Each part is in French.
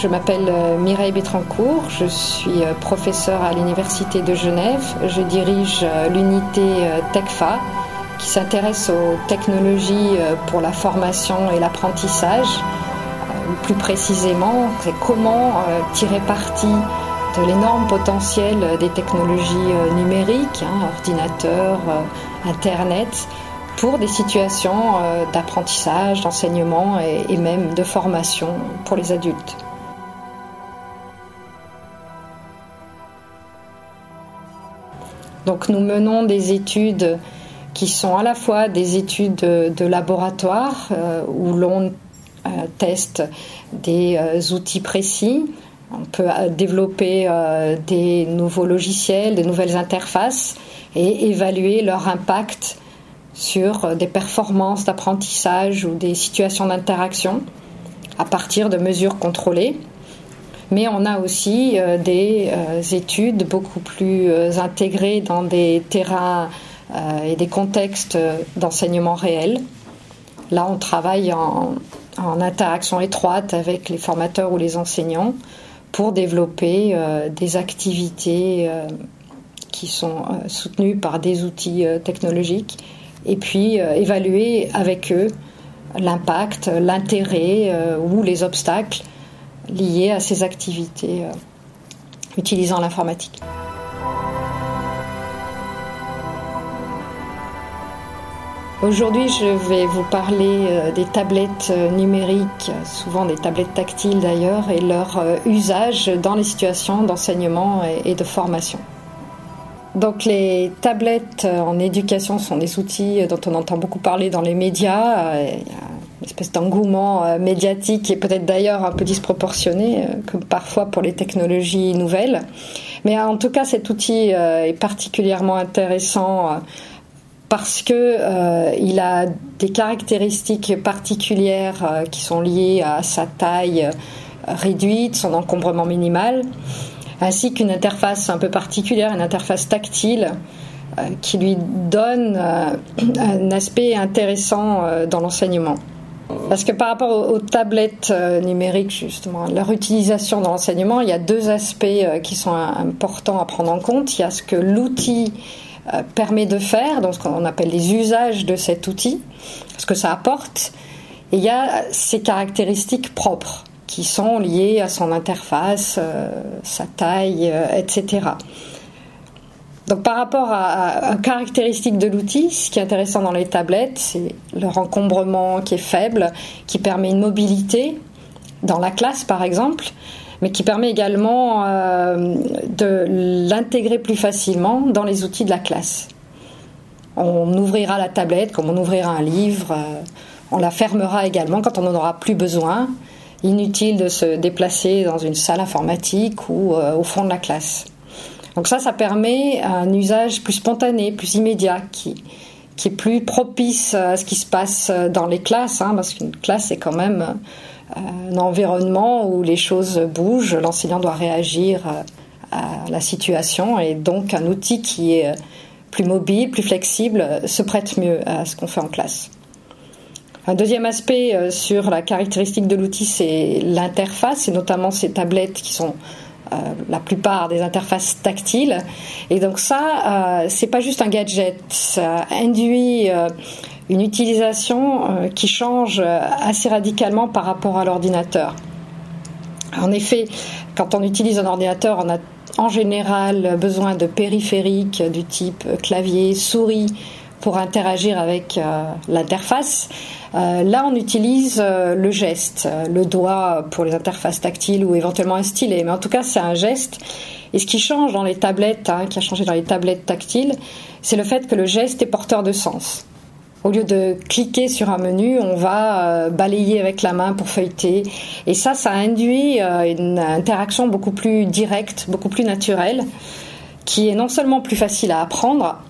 Je m'appelle euh, Mireille Bétrancourt, je suis euh, professeure à l'Université de Genève. Je dirige euh, l'unité TECFA qui s'intéresse aux technologies pour la formation et l'apprentissage. Plus précisément, c'est comment tirer parti de l'énorme potentiel des technologies numériques, hein, ordinateurs, Internet, pour des situations d'apprentissage, d'enseignement et même de formation pour les adultes. Donc nous menons des études qui sont à la fois des études de, laboratoire euh, où l'on euh, teste des euh, outils précis. On peut développer des nouveaux logiciels, des nouvelles interfaces et évaluer leur impact sur des performances d'apprentissage ou des situations d'interaction à partir de mesures contrôlées mais on a aussi euh, des euh, études beaucoup plus euh, intégrées dans des terrains et des contextes d'enseignement réel. Là, on travaille en, interaction étroite avec les formateurs ou les enseignants pour développer des activités qui sont soutenues par des outils technologiques et puis évaluer avec eux l'impact, l'intérêt ou les obstacles liées à ces activités euh, utilisant l'informatique. Aujourd'hui, je vais vous parler euh, des tablettes euh, numériques, souvent des tablettes tactiles d'ailleurs, et leur usage dans les situations d'enseignement et de formation. Donc les tablettes en éducation sont des outils dont on entend beaucoup parler dans les médias espèce d'engouement euh, médiatique est peut-être d'ailleurs un peu disproportionné, euh, comme parfois pour les technologies nouvelles. Mais en tout cas, cet outil euh, est particulièrement intéressant parce que il a des caractéristiques particulières qui sont liées à sa taille réduite, son encombrement minimal, ainsi qu'une interface un peu particulière, une interface tactile qui lui donne un aspect intéressant dans l'enseignement. Parce que par rapport aux, tablettes euh, numériques, justement, leur utilisation dans l'enseignement, il y a deux aspects euh, qui sont importants à prendre en compte. Il y a ce que l'outil euh, permet de faire, donc ce qu'on appelle les usages de cet outil, ce que ça apporte, et il y a ses caractéristiques propres qui sont liées à son interface, sa taille, etc. Donc par rapport à, aux caractéristiques de l'outil, ce qui est intéressant dans les tablettes, c'est leur encombrement qui est faible, qui permet une mobilité dans la classe par exemple, mais qui permet également euh, de l'intégrer plus facilement dans les outils de la classe. On ouvrira la tablette comme on ouvrira un livre, euh, on la fermera également quand on n'en aura plus besoin. Inutile de se déplacer dans une salle informatique ou euh, au fond de la classe. Donc ça, ça permet un usage plus spontané, plus immédiat, qui, est plus propice à ce qui se passe dans les classes, hein, parce qu'une classe est quand même euh, un environnement où les choses bougent, l'enseignant doit réagir euh, à la situation, et donc un outil qui est euh, plus mobile, plus flexible, se prête mieux à ce qu'on fait en classe. Un deuxième aspect sur la caractéristique de l'outil, c'est l'interface, et notamment ces tablettes qui sont euh, la plupart des interfaces tactiles. Et donc ça, euh, c'est pas juste un gadget, ça induit euh, une utilisation qui change assez radicalement par rapport à l'ordinateur. En effet, quand on utilise un ordinateur, on a en général besoin de périphériques du type clavier, souris pour interagir avec l'interface. Euh, là, on utilise euh, le geste, euh, le doigt pour les interfaces tactiles ou éventuellement un stylet. Mais en tout cas, c'est un geste. Et ce qui change dans les tablettes, hein, qui a changé dans les tablettes tactiles, c'est le fait que le geste est porteur de sens. Au lieu de cliquer sur un menu, on va balayer avec la main pour feuilleter. Et ça, ça induit une interaction beaucoup plus directe, beaucoup plus naturelle, qui est non seulement plus facile à apprendre, euh,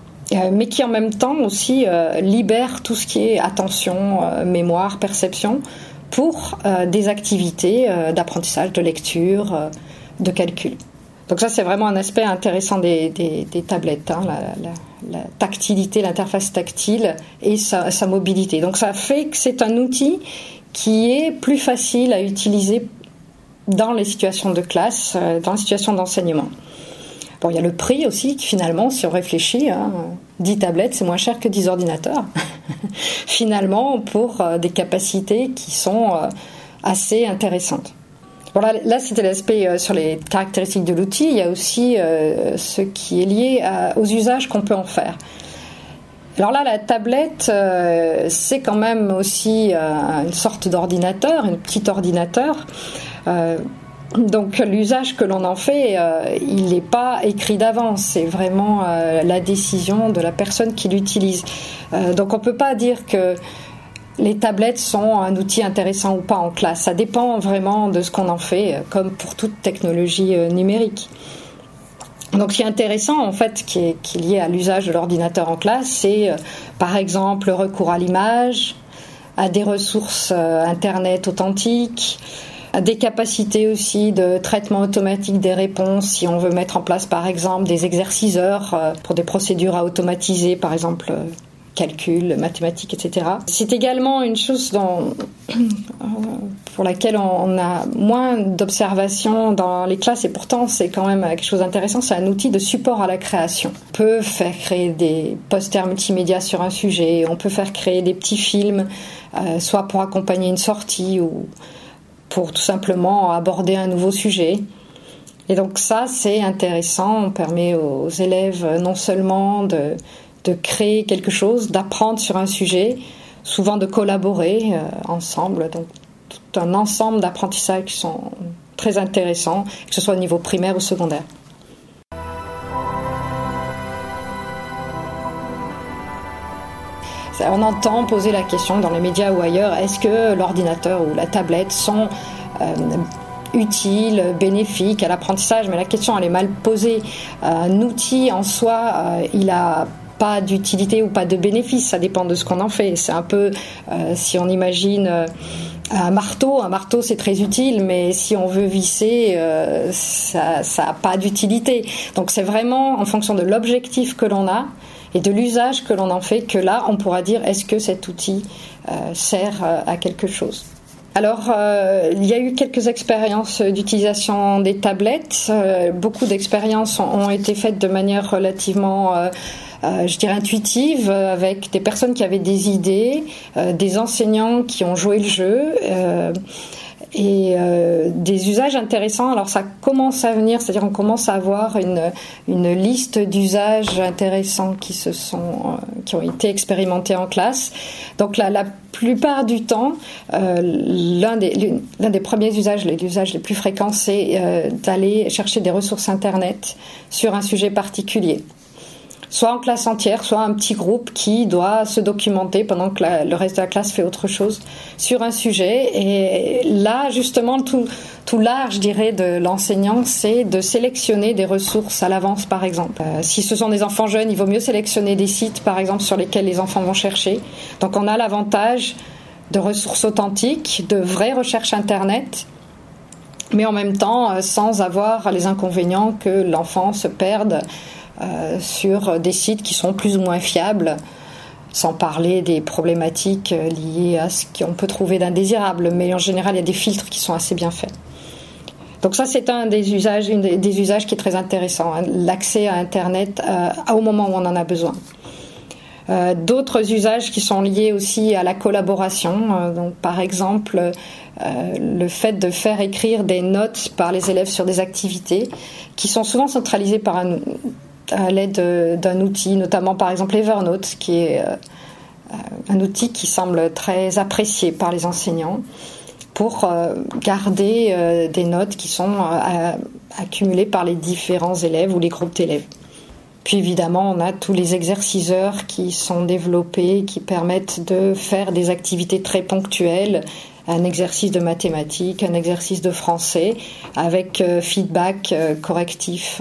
mais qui en même temps aussi euh, libère tout ce qui est attention, euh, mémoire, perception pour des activités d'apprentissage, de lecture, de calcul. Donc ça, c'est vraiment un aspect intéressant des, tablettes, hein, la, tactilité, l'interface tactile et sa, mobilité. Donc ça fait que c'est un outil qui est plus facile à utiliser dans les situations de classe, dans les situations d'enseignement. Bon, il y a le prix aussi, finalement, si on réfléchit, hein, 10 tablettes, c'est moins cher que 10 ordinateurs. finalement, pour des capacités qui sont assez intéressantes. Voilà, là, c'était l'aspect euh, sur les caractéristiques de l'outil. Il y a aussi euh, ce qui est lié aux usages qu'on peut en faire. Alors là, la tablette, euh, c'est quand même aussi une sorte d'ordinateur, un petit ordinateur. Donc l'usage que l'on en fait, il n'est pas écrit d'avance, c'est vraiment la décision de la personne qui l'utilise. donc on ne peut pas dire que les tablettes sont un outil intéressant ou pas en classe. Ça dépend vraiment de ce qu'on en fait, euh, comme pour toute technologie euh, numérique. Donc, ce qui est intéressant, en fait, qui est, lié à l'usage de l'ordinateur en classe, c'est euh, par exemple le recours à l'image, à des ressources Internet authentiques, des capacités aussi de traitement automatique des réponses, si on veut mettre en place, par exemple, des exerciceurs pour des procédures à automatiser, par exemple calcul, mathématiques, etc. C'est également une chose pour laquelle on a moins d'observations dans les classes et pourtant c'est quand même quelque chose d'intéressant, c'est un outil de support à la création. On peut faire créer des posters multimédia sur un sujet, on peut faire créer des petits films, euh, soit pour accompagner une sortie ou pour tout simplement aborder un nouveau sujet. Et donc ça, c'est intéressant. On permet aux élèves non seulement de, créer quelque chose, d'apprendre sur un sujet, souvent de collaborer euh, ensemble. Donc tout un ensemble d'apprentissages qui sont très intéressants, que ce soit au niveau primaire ou secondaire. On entend poser la question dans les médias ou ailleurs, est-ce que l'ordinateur ou la tablette sont euh, utiles, bénéfiques à l'apprentissage? Mais la question, elle est mal posée. Un outil en soi, euh, il a pas d'utilité ou pas de bénéfice, ça dépend de ce qu'on en fait. C'est un peu, euh, si on imagine un marteau, un marteau c'est très utile, mais si on veut visser, ça n'a pas d'utilité. Donc c'est vraiment en fonction de l'objectif que l'on a et de l'usage que l'on en fait que là on pourra dire est-ce que cet outil sert à quelque chose? Alors, il y a eu quelques expériences d'utilisation des tablettes. beaucoup d'expériences ont, été faites de manière relativement euh, je dirais intuitive, euh, avec des personnes qui avaient des idées, euh, des enseignants qui ont joué le jeu et des usages intéressants. Alors ça commence à venir, c'est-à-dire on commence à avoir une, une liste d'usages intéressants qui se sont, qui ont été expérimentés en classe. Donc la, la plupart du temps, l'un des, l'un des premiers usages, les usages les plus fréquents, c'est d'aller chercher des ressources internet sur un sujet particulier soit en classe entière, soit un petit groupe qui doit se documenter pendant que le reste de la classe fait autre chose sur un sujet. Et là, justement, tout, tout l'art, je dirais, de l'enseignant, c'est de sélectionner des ressources à l'avance, par exemple. Euh, si ce sont des enfants jeunes, il vaut mieux sélectionner des sites, par exemple, sur lesquels les enfants vont chercher. Donc on a l'avantage de ressources authentiques, de vraies recherches Internet, mais en même temps euh, sans avoir les inconvénients que l'enfant se perde euh, sur des sites qui sont plus ou moins fiables, sans parler des problématiques euh, liées à ce qu'on peut trouver d'indésirable. Mais en général, il y a des filtres qui sont assez bien faits. Donc ça, c'est un des usages, des, usages qui est très intéressant, hein, l'accès à Internet euh, au moment où on en a besoin. D'autres usages qui sont liés aussi à la collaboration, par exemple le fait de faire écrire des notes par les élèves sur des activités qui sont souvent centralisées par un, à l'aide d'un outil, notamment par exemple Evernote, qui est euh, un outil qui semble très apprécié par les enseignants pour euh, garder euh, des notes qui sont accumulées par les différents élèves ou les groupes d'élèves. Puis évidemment, on a tous les exerciceurs qui sont développés, qui permettent de faire des activités très ponctuelles, un exercice de mathématiques, un exercice de français, avec feedback correctif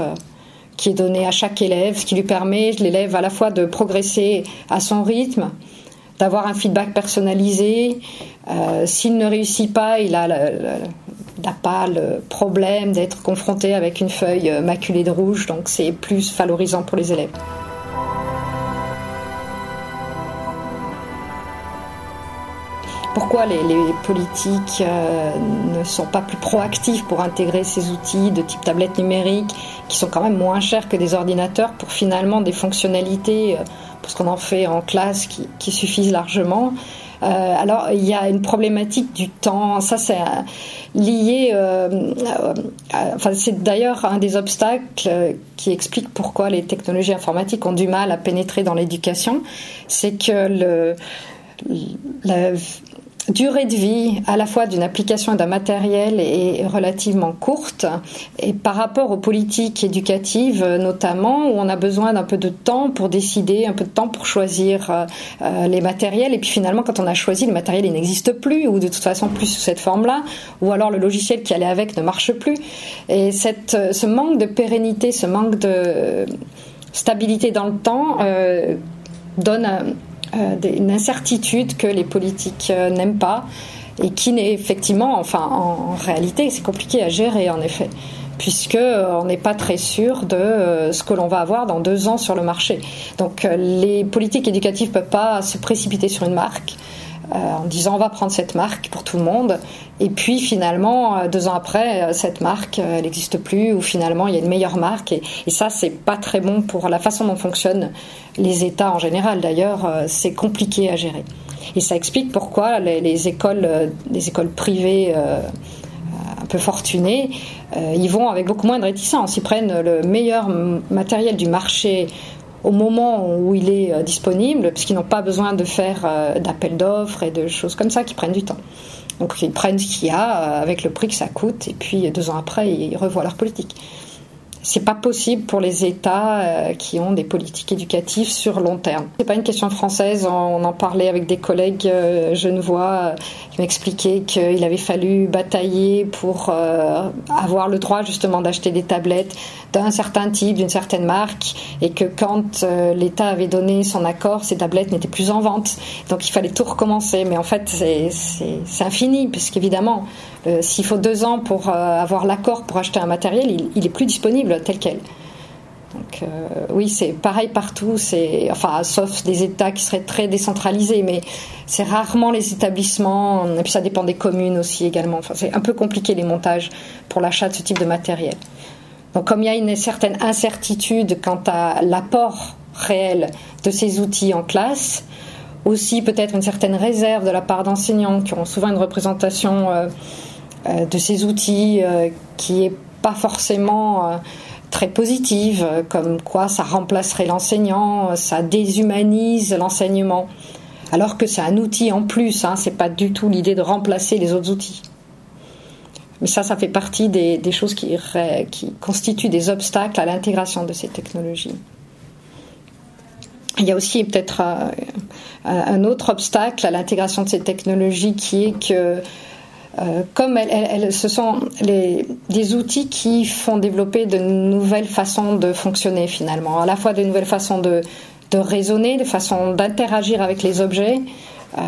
qui est donné à chaque élève, ce qui lui permet l'élève à la fois de progresser à son rythme, d'avoir un feedback personnalisé. Euh, s'il ne réussit pas, il n'a pas le problème d'être confronté avec une feuille maculée de rouge, donc c'est plus valorisant pour les élèves. Pourquoi les, politiques ne sont pas plus proactifs pour intégrer ces outils de type tablette numérique, qui sont quand même moins chers que des ordinateurs, pour finalement des fonctionnalités, parce qu'on en fait en classe, qui suffisent largement. Euh, alors, il y a une problématique du temps. Ça, c'est euh, lié. Euh, enfin, c'est d'ailleurs un des obstacles qui explique pourquoi les technologies informatiques ont du mal à pénétrer dans l'éducation. C'est que le, durée de vie à la fois d'une application et d'un matériel est relativement courte. Et par rapport aux politiques éducatives notamment où on a besoin d'un peu de temps pour décider, un peu de temps pour choisir euh, euh, les matériels. Et puis finalement quand on a choisi le matériel il n'existe plus ou de toute façon plus sous cette forme-là. Ou alors le logiciel qui allait avec ne marche plus. Et cette, ce manque de pérennité, ce manque de stabilité dans le temps euh, donne euh, une incertitude que les politiques euh, n'aiment pas et qui n'est effectivement, enfin en, réalité, c'est compliqué à gérer en effet puisque euh, on n'est pas très sûr de ce que l'on va avoir dans deux ans sur le marché. Donc les politiques éducatives ne peuvent pas se précipiter sur une marque. Euh, en disant on va prendre cette marque pour tout le monde. Et puis finalement, euh, deux ans après, euh, cette marque, elle n'existe plus, ou finalement il y a une meilleure marque. Et, ça, c'est pas très bon pour la façon dont fonctionnent les États en général. D'ailleurs, c'est compliqué à gérer. Et ça explique pourquoi les, écoles, les écoles privées un peu fortunées, ils vont avec beaucoup moins de réticence. Ils prennent le meilleur matériel du marché au moment où il est euh, disponible, puisqu'ils n'ont pas besoin de faire euh, d'appels d'offres et de choses comme ça qui prennent du temps. Donc ils prennent ce qu'il y a euh, avec le prix que ça coûte, et puis deux ans après, ils revoient leur politique c'est pas possible pour les États euh, qui ont des politiques éducatives sur long terme. C'est pas une question française. On en parlait avec des collègues euh, genevois qui m'expliquaient qu'il avait fallu batailler pour euh, avoir le droit justement d'acheter des tablettes d'un certain type, d'une certaine marque, et que quand l'État avait donné son accord, ces tablettes n'étaient plus en vente. Donc il fallait tout recommencer. Mais en fait, c'est infini, puisqu'évidemment, euh, s'il faut deux ans pour euh, avoir l'accord pour acheter un matériel, il, est plus disponible tel quel. Donc euh, oui, c'est pareil partout. C'est enfin, sauf des États qui seraient très décentralisés, mais c'est rarement les établissements. Et puis ça dépend des communes aussi également. Enfin, c'est un peu compliqué les montages pour l'achat de ce type de matériel. Donc comme il y a une certaine incertitude quant à l'apport réel de ces outils en classe, aussi peut-être une certaine réserve de la part d'enseignants qui ont souvent une représentation euh, de ces outils euh, qui est pas forcément euh, très positive, comme quoi ça remplacerait l'enseignant, ça déshumanise l'enseignement, alors que c'est un outil en plus, hein, c'est pas du tout l'idée de remplacer les autres outils. Mais ça, ça fait partie des, choses qui, constituent des obstacles à l'intégration de ces technologies. Il y a aussi peut-être un autre obstacle à l'intégration de ces technologies qui est que euh, comme elles, ce sont des outils qui font développer de nouvelles façons de fonctionner finalement, à la fois de nouvelles façons de, raisonner, de façons d'interagir avec les objets. Euh,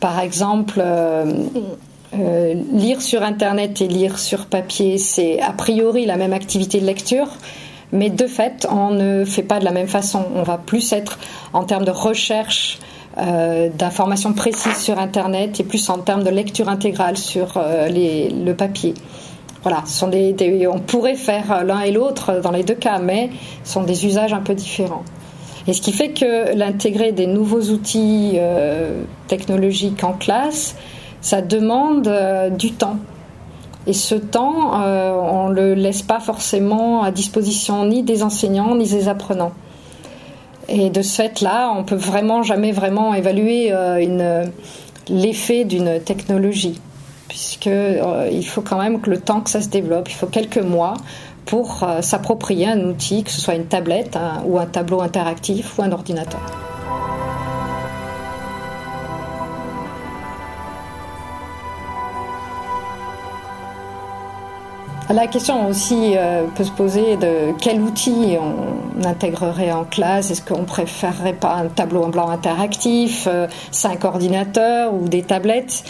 par exemple, euh, lire sur Internet et lire sur papier, c'est a priori la même activité de lecture, mais de fait, on ne fait pas de la même façon. On va plus être en termes de recherche euh, d'informations précises sur Internet et plus en termes de lecture intégrale sur euh, le papier. Voilà, sont des, on pourrait faire l'un et l'autre dans les deux cas, mais ce sont des usages un peu différents. Et ce qui fait que l'intégrer des nouveaux outils euh, technologiques en classe, ça demande du temps. Et ce temps, on ne le laisse pas forcément à disposition ni des enseignants ni des apprenants. Et de ce fait-là, on peut vraiment jamais vraiment évaluer euh, l'effet d'une technologie, puisqu'il euh, faut quand même que le temps que ça se développe, il faut quelques mois pour euh, s'approprier un outil, que ce soit une tablette ou un tableau interactif ou un ordinateur. La question aussi euh, peut se poser de quel outil on intégrerait en classe. Est-ce qu'on préférerait pas un tableau en blanc interactif, euh, cinq ordinateurs ou des tablettes?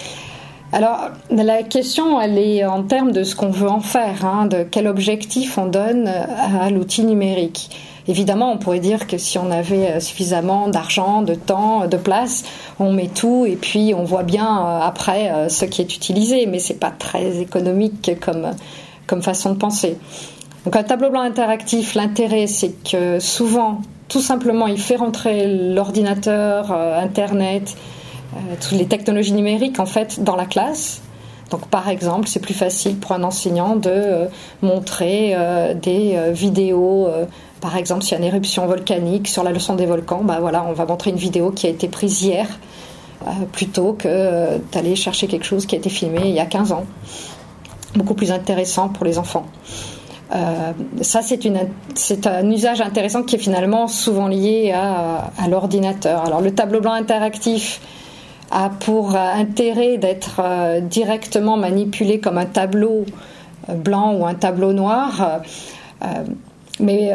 Alors, la question, elle est en termes de ce qu'on veut en faire, hein, de quel objectif on donne à l'outil numérique. Évidemment, on pourrait dire que si on avait suffisamment d'argent, de temps, de place, on met tout et puis on voit bien euh, après euh, ce qui est utilisé, mais c'est pas très économique comme, comme façon de penser. Donc un tableau blanc interactif, l'intérêt c'est que souvent, tout simplement, il fait rentrer l'ordinateur, euh, Internet, euh, toutes les technologies numériques en fait dans la classe. Donc par exemple, c'est plus facile pour un enseignant de euh, montrer des vidéos. par exemple, s'il y a une éruption volcanique sur la leçon des volcans, bah voilà, on va montrer une vidéo qui a été prise hier plutôt que d'aller chercher quelque chose qui a été filmé il y a 15 ans. Beaucoup plus intéressant pour les enfants. ça, c'est un usage intéressant qui est finalement souvent lié à, l'ordinateur. Alors, le tableau blanc interactif, a pour intérêt d'être euh, directement manipulé comme un tableau euh, blanc ou un tableau noir. Euh, mais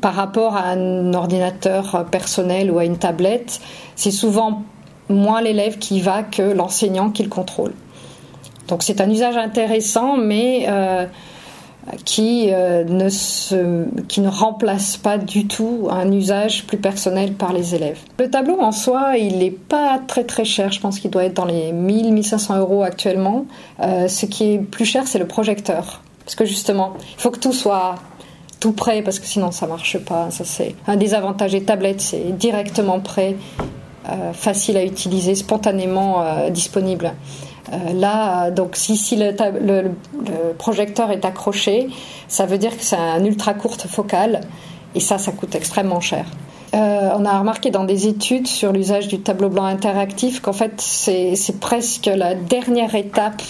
par rapport à un ordinateur personnel ou à une tablette, c'est souvent moins l'élève qui va que l'enseignant qui le contrôle. Donc c'est un usage intéressant, mais qui, euh, ne se, qui ne remplace pas du tout un usage plus personnel par les élèves. Le tableau en soi, il n'est pas très très cher. Je pense qu'il doit être dans les 1000-1500 euros actuellement. Euh, ce qui est plus cher, c'est le projecteur. Parce que justement, il faut que tout soit tout prêt, parce que sinon ça marche pas. Ça, c'est un des avantages des tablettes, c'est directement prêt, euh, facile à utiliser, spontanément disponible. Euh, là, donc si, si le, projecteur est accroché, ça veut dire que c'est un ultra courte focale et ça, ça coûte extrêmement cher. Euh, on a remarqué dans des études sur l'usage du tableau blanc interactif qu'en fait c'est presque la dernière étape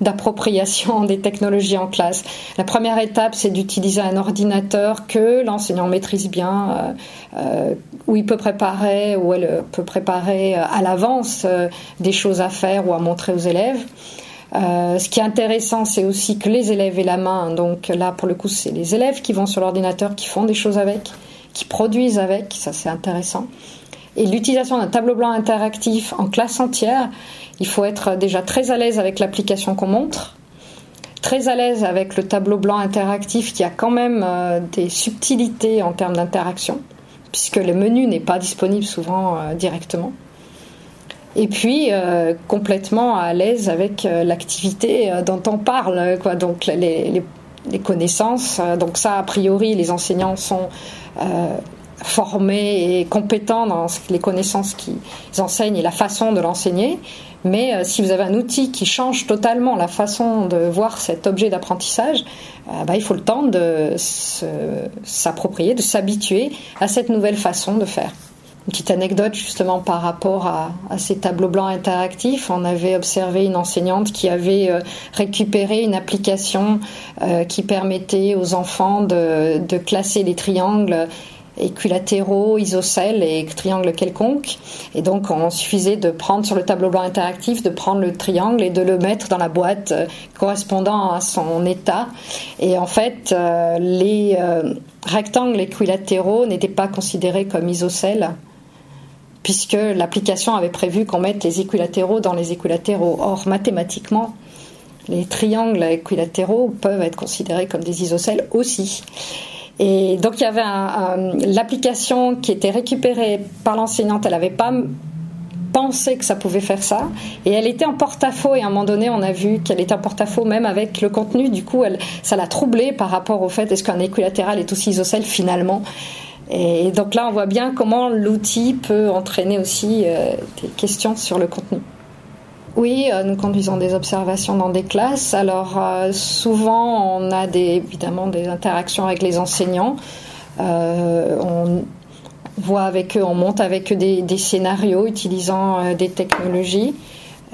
d'appropriation des technologies en classe. La première étape, c'est d'utiliser un ordinateur que l'enseignant maîtrise bien, euh, euh, où il peut préparer, où elle peut préparer à l'avance des choses à faire ou à montrer aux élèves. ce qui est intéressant, c'est aussi que les élèves aient la main. Donc là, pour le coup, c'est les élèves qui vont sur l'ordinateur, qui font des choses avec, qui produisent avec. Ça, c'est intéressant. Et l'utilisation d'un tableau blanc interactif en classe entière, il faut être déjà très à l'aise avec l'application qu'on montre, très à l'aise avec le tableau blanc interactif qui a quand même euh, des subtilités en termes d'interaction, puisque le menu n'est pas disponible souvent euh, directement. Et puis euh, complètement à l'aise avec l'activité dont on parle, quoi. Donc les, les connaissances. Donc ça, a priori, les enseignants sont formés et compétents dans les connaissances qu'ils enseignent et la façon de l'enseigner. Mais euh, si vous avez un outil qui change totalement la façon de voir cet objet d'apprentissage, euh, bah, il faut le temps de s'approprier, de s'habituer à cette nouvelle façon de faire. Une petite anecdote justement par rapport à, ces tableaux blancs interactifs. On avait observé une enseignante qui avait euh, récupéré une application qui permettait aux enfants de, classer les triangles équilatéraux, isocèles et triangles quelconques. Et donc, on suffisait de prendre sur le tableau blanc interactif, de prendre le triangle et de le mettre dans la boîte euh, correspondant à son état. Et en fait, euh, les euh, rectangles équilatéraux n'étaient pas considérés comme isocèles puisque l'application avait prévu qu'on mette les équilatéraux dans les équilatéraux. Or, mathématiquement, les triangles équilatéraux peuvent être considérés comme des isocèles aussi. Et donc il y avait l'application qui était récupérée par l'enseignante, elle n'avait pas pensé que ça pouvait faire ça. Et elle était en porte-à-faux. Et à un moment donné, on a vu qu'elle était en porte-à-faux même avec le contenu. Du coup, ça l'a troublée par rapport au fait est-ce qu'un équilatéral est aussi isocèle finalement? Et donc là, on voit bien comment l'outil peut entraîner aussi euh, des questions sur le contenu. Oui, euh, nous conduisons des observations dans des classes. Alors euh, souvent, on a évidemment des interactions avec les enseignants. On voit avec eux, on monte avec eux des, scénarios utilisant des technologies.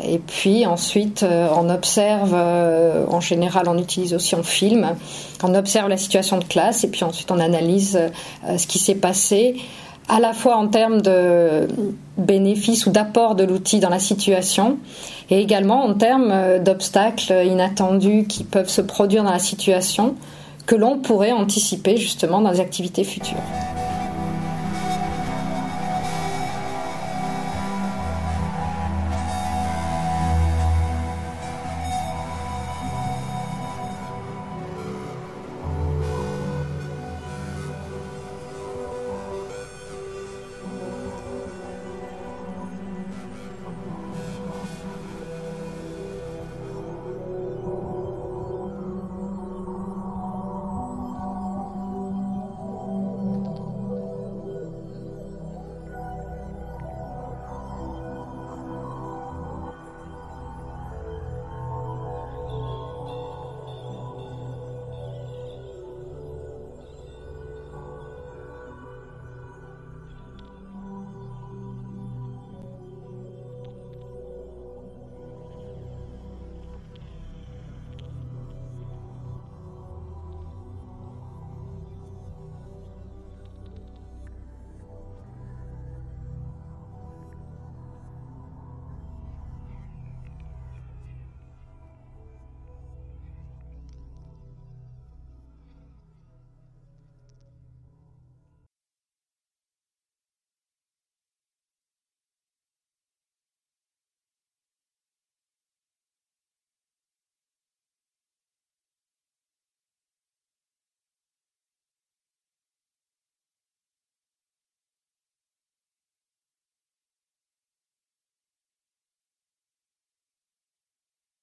Et puis ensuite, on observe, en général, on utilise aussi, on filme, on observe la situation de classe et puis ensuite on analyse ce qui s'est passé à la fois en termes de bénéfices ou d'apport de l'outil dans la situation, et également en termes euh, d'obstacles inattendus qui peuvent se produire dans la situation que l'on pourrait anticiper justement dans les activités futures.